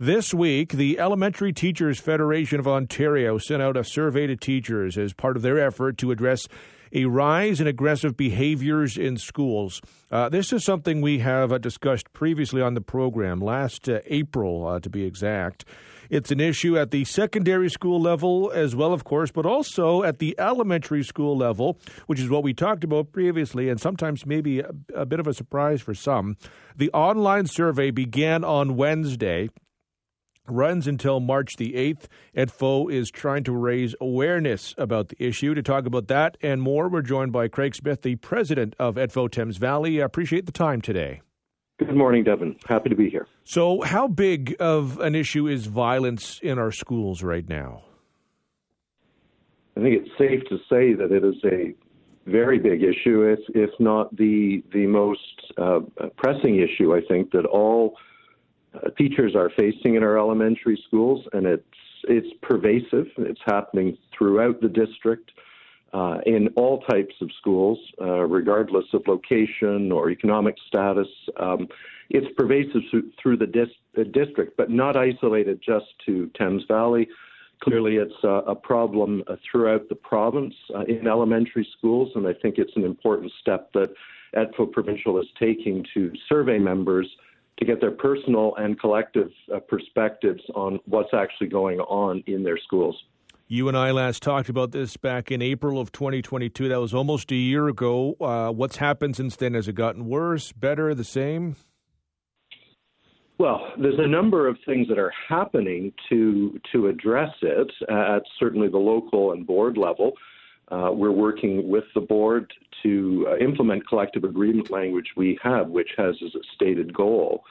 This week, the Elementary Teachers Federation of Ontario sent out a survey to teachers as part of their effort to address a rise in aggressive behaviors in schools. Uh, this is something we have uh, discussed previously on the program, last uh, April uh, to be exact. It's an issue at the secondary school level as well, of course, but also at the elementary school level, which is what we talked about previously, and sometimes maybe a, a bit of a surprise for some. The online survey began on Wednesday runs until March the 8th. ETFO is trying to raise awareness about the issue. To talk about that and more, we're joined by Craig Smith, the president of ETFO Thames Valley. I appreciate the time today. Good morning, Devon. Happy to be here. So, how big of an issue is violence in our schools right now? I think it's safe to say that it is a very big issue, if, if not the the most uh, pressing issue. I think that all teachers are facing in our elementary schools, and it's it's pervasive. It's happening throughout the district uh, in all types of schools, uh, regardless of location or economic status. Um, it's pervasive through the dis- district, but not isolated just to Thames Valley. Clearly, it's a, a problem uh, throughout the province uh, in elementary schools, and I think it's an important step that ETFO Provincial is taking to survey members to get their personal and collective uh, perspectives on what's actually going on in their schools. You and I last talked about this back in April of 2022. That was almost a year ago. Uh, what's happened since then? Has it gotten worse, better, the same? Well, there's a number of things that are happening to to address it at certainly the local and board level. Uh, we're working with the board to uh, implement collective agreement language we have, which has as a stated goal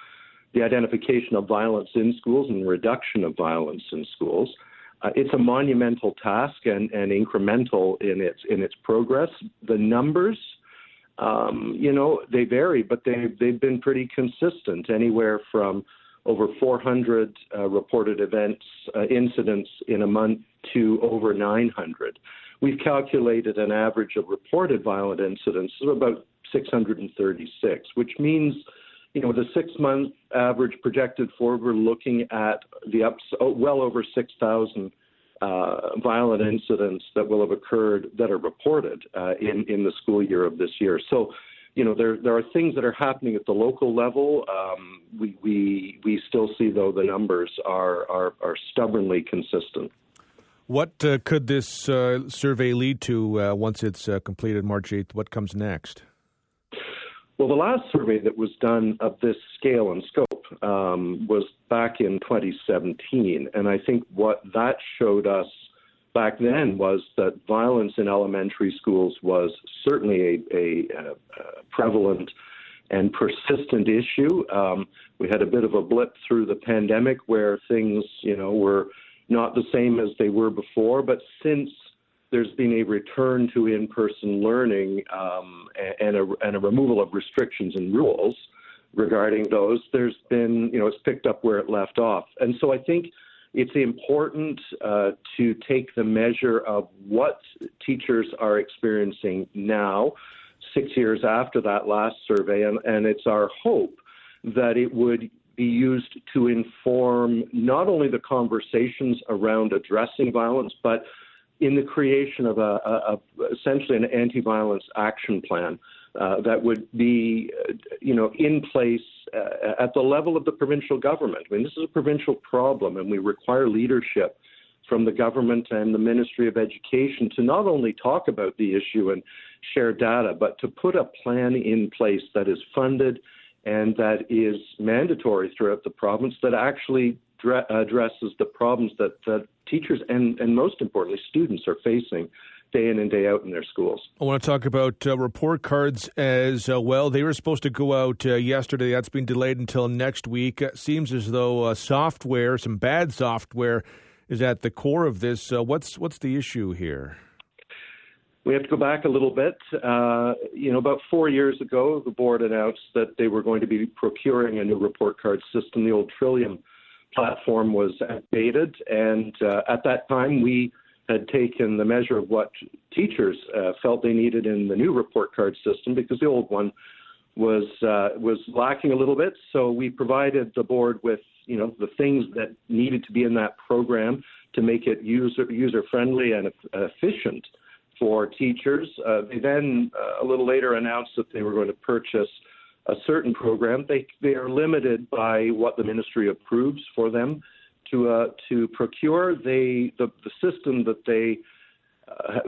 the identification of violence in schools and reduction of violence in schools. Uh, it's a monumental task and, and incremental in its in its progress. The numbers, um, you know, they vary, but they they've been pretty consistent, anywhere from over 400 uh, reported events, uh, incidents in a month to over 900 we've calculated an average of reported violent incidents of about 636, which means, you know, the six month average projected forward, we're looking at the ups, oh, well over 6,000 uh, violent incidents that will have occurred that are reported uh, in, in the school year of this year. So, you know, there there are things that are happening at the local level. Um, we, we we still see though the numbers are are, are stubbornly consistent. What uh, could this uh, survey lead to uh, once it's uh, completed March 8th? What comes next? Well, the last survey that was done of this scale and scope um, was back in 2017. And I think what that showed us back then was that violence in elementary schools was certainly a, a, a prevalent and persistent issue. Um, we had a bit of a blip through the pandemic where things, you know, were not the same as they were before, but since there's been a return to in-person learning um, and, a, and a removal of restrictions and rules regarding those, there's been, you know, it's picked up where it left off. And so I think it's important uh, to take the measure of what teachers are experiencing now, six years after that last survey, and, and it's our hope that it would be used to inform not only the conversations around addressing violence, but in the creation of a, a, a essentially an anti-violence action plan uh, that would be, uh, you know, in place uh, at the level of the provincial government. I mean, this is a provincial problem, and we require leadership from the government and the Ministry of Education to not only talk about the issue and share data, but to put a plan in place that is funded and that is mandatory throughout the province that actually dre- addresses the problems that, that teachers and, and most importantly students are facing day in and day out in their schools. I want to talk about uh, report cards as uh, well. They were supposed to go out uh, yesterday. That's been delayed until next week. It seems as though uh, software, some bad software, is at the core of this. Uh, what's what's the issue here? We have to go back a little bit. Uh, you know, about four years ago, the board announced that they were going to be procuring a new report card system. The old Trillium platform was outdated, and uh, at that time, we had taken the measure of what teachers uh, felt they needed in the new report card system because the old one was uh, was lacking a little bit. So we provided the board with you know, the things that needed to be in that program to make it user user friendly and efficient for teachers. Uh, they then uh, a little later announced that they were going to purchase a certain program. They they are limited by what the ministry approves for them to uh, to procure. They the the system that they uh,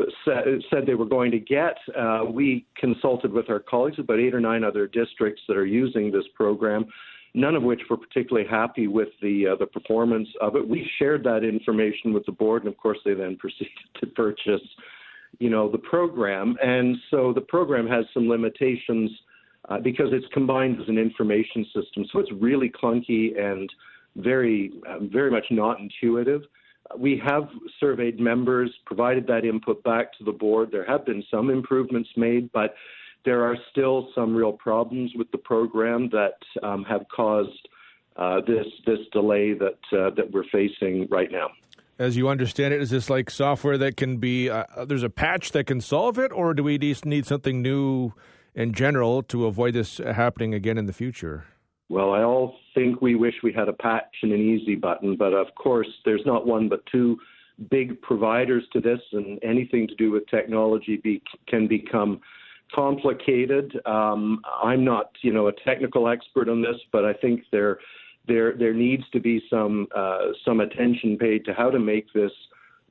said, they were going to get. Uh, we consulted with our colleagues, about eight or nine other districts that are using this program, none of which were particularly happy with the uh, the performance of it. We shared that information with the board, and of course, they then proceeded to purchase, you know, the program. And so the program has some limitations uh, because it's combined as an information system, so it's really clunky and very, uh, very much not intuitive. We have surveyed members, provided that input back to the board. There have been some improvements made, but there are still some real problems with the program that um, have caused uh, this this delay that uh, that we're facing right now. As you understand it, is this like software that can be? Uh, there's a patch that can solve it, or do we need something new in general to avoid this happening again in the future? Well, I all think we wish we had a patch and an easy button, but of course, there's not one but two big providers to this, and anything to do with technology be, can become complicated. Um, I'm not, you know, a technical expert on this, but I think there there there needs to be some uh, some attention paid to how to make this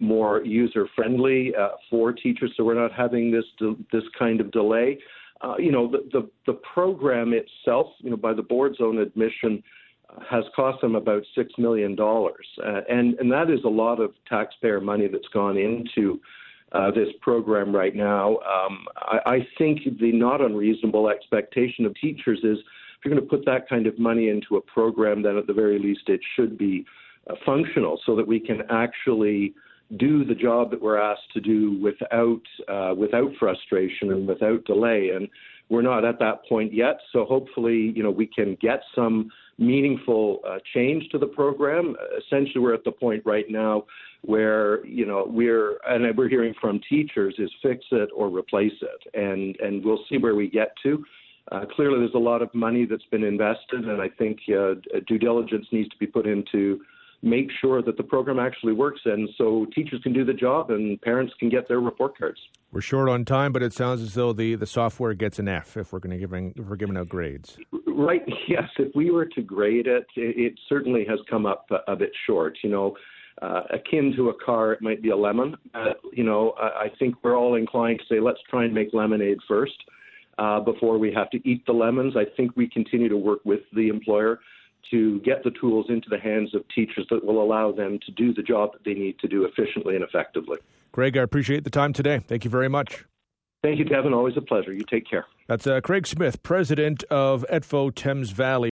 more user friendly uh, for teachers, so we're not having this this kind of delay. Uh, you know, the, the, the program itself, you know, by the board's own admission, uh, has cost them about six million dollars, uh, and and that is a lot of taxpayer money that's gone into uh, this program right now. Um, I, I think the not unreasonable expectation of teachers is if you're going to put that kind of money into a program, then at the very least it should be uh, functional so that we can actually do the job that we're asked to do without uh, without frustration and without delay. And we're not at that point yet. So hopefully, you know, we can get some meaningful uh, change to the program. Essentially, we're at the point right now where you know we're and we're hearing from teachers is fix it or replace it, and and we'll see where we get to. Uh, clearly, there's a lot of money that's been invested, and I think uh, due diligence needs to be put into make sure that the program actually works and so teachers can do the job and parents can get their report cards. We're short on time, but it sounds as though the, the software gets an F if we're going to giving if we're giving out grades. Right. Yes. If we were to grade it, it, it certainly has come up a, a bit short. You know, uh, akin to a car, it might be a lemon. Uh, you know, I, I think we're all inclined to say let's try and make lemonade first uh, before we have to eat the lemons. I think we continue to work with the employer to get the tools into the hands of teachers that will allow them to do the job that they need to do efficiently and effectively. Craig, I appreciate the time today. Thank you very much. Thank you, Devon. Always a pleasure. You take care. That's uh, Craig Smith, president of ETFO Thames Valley.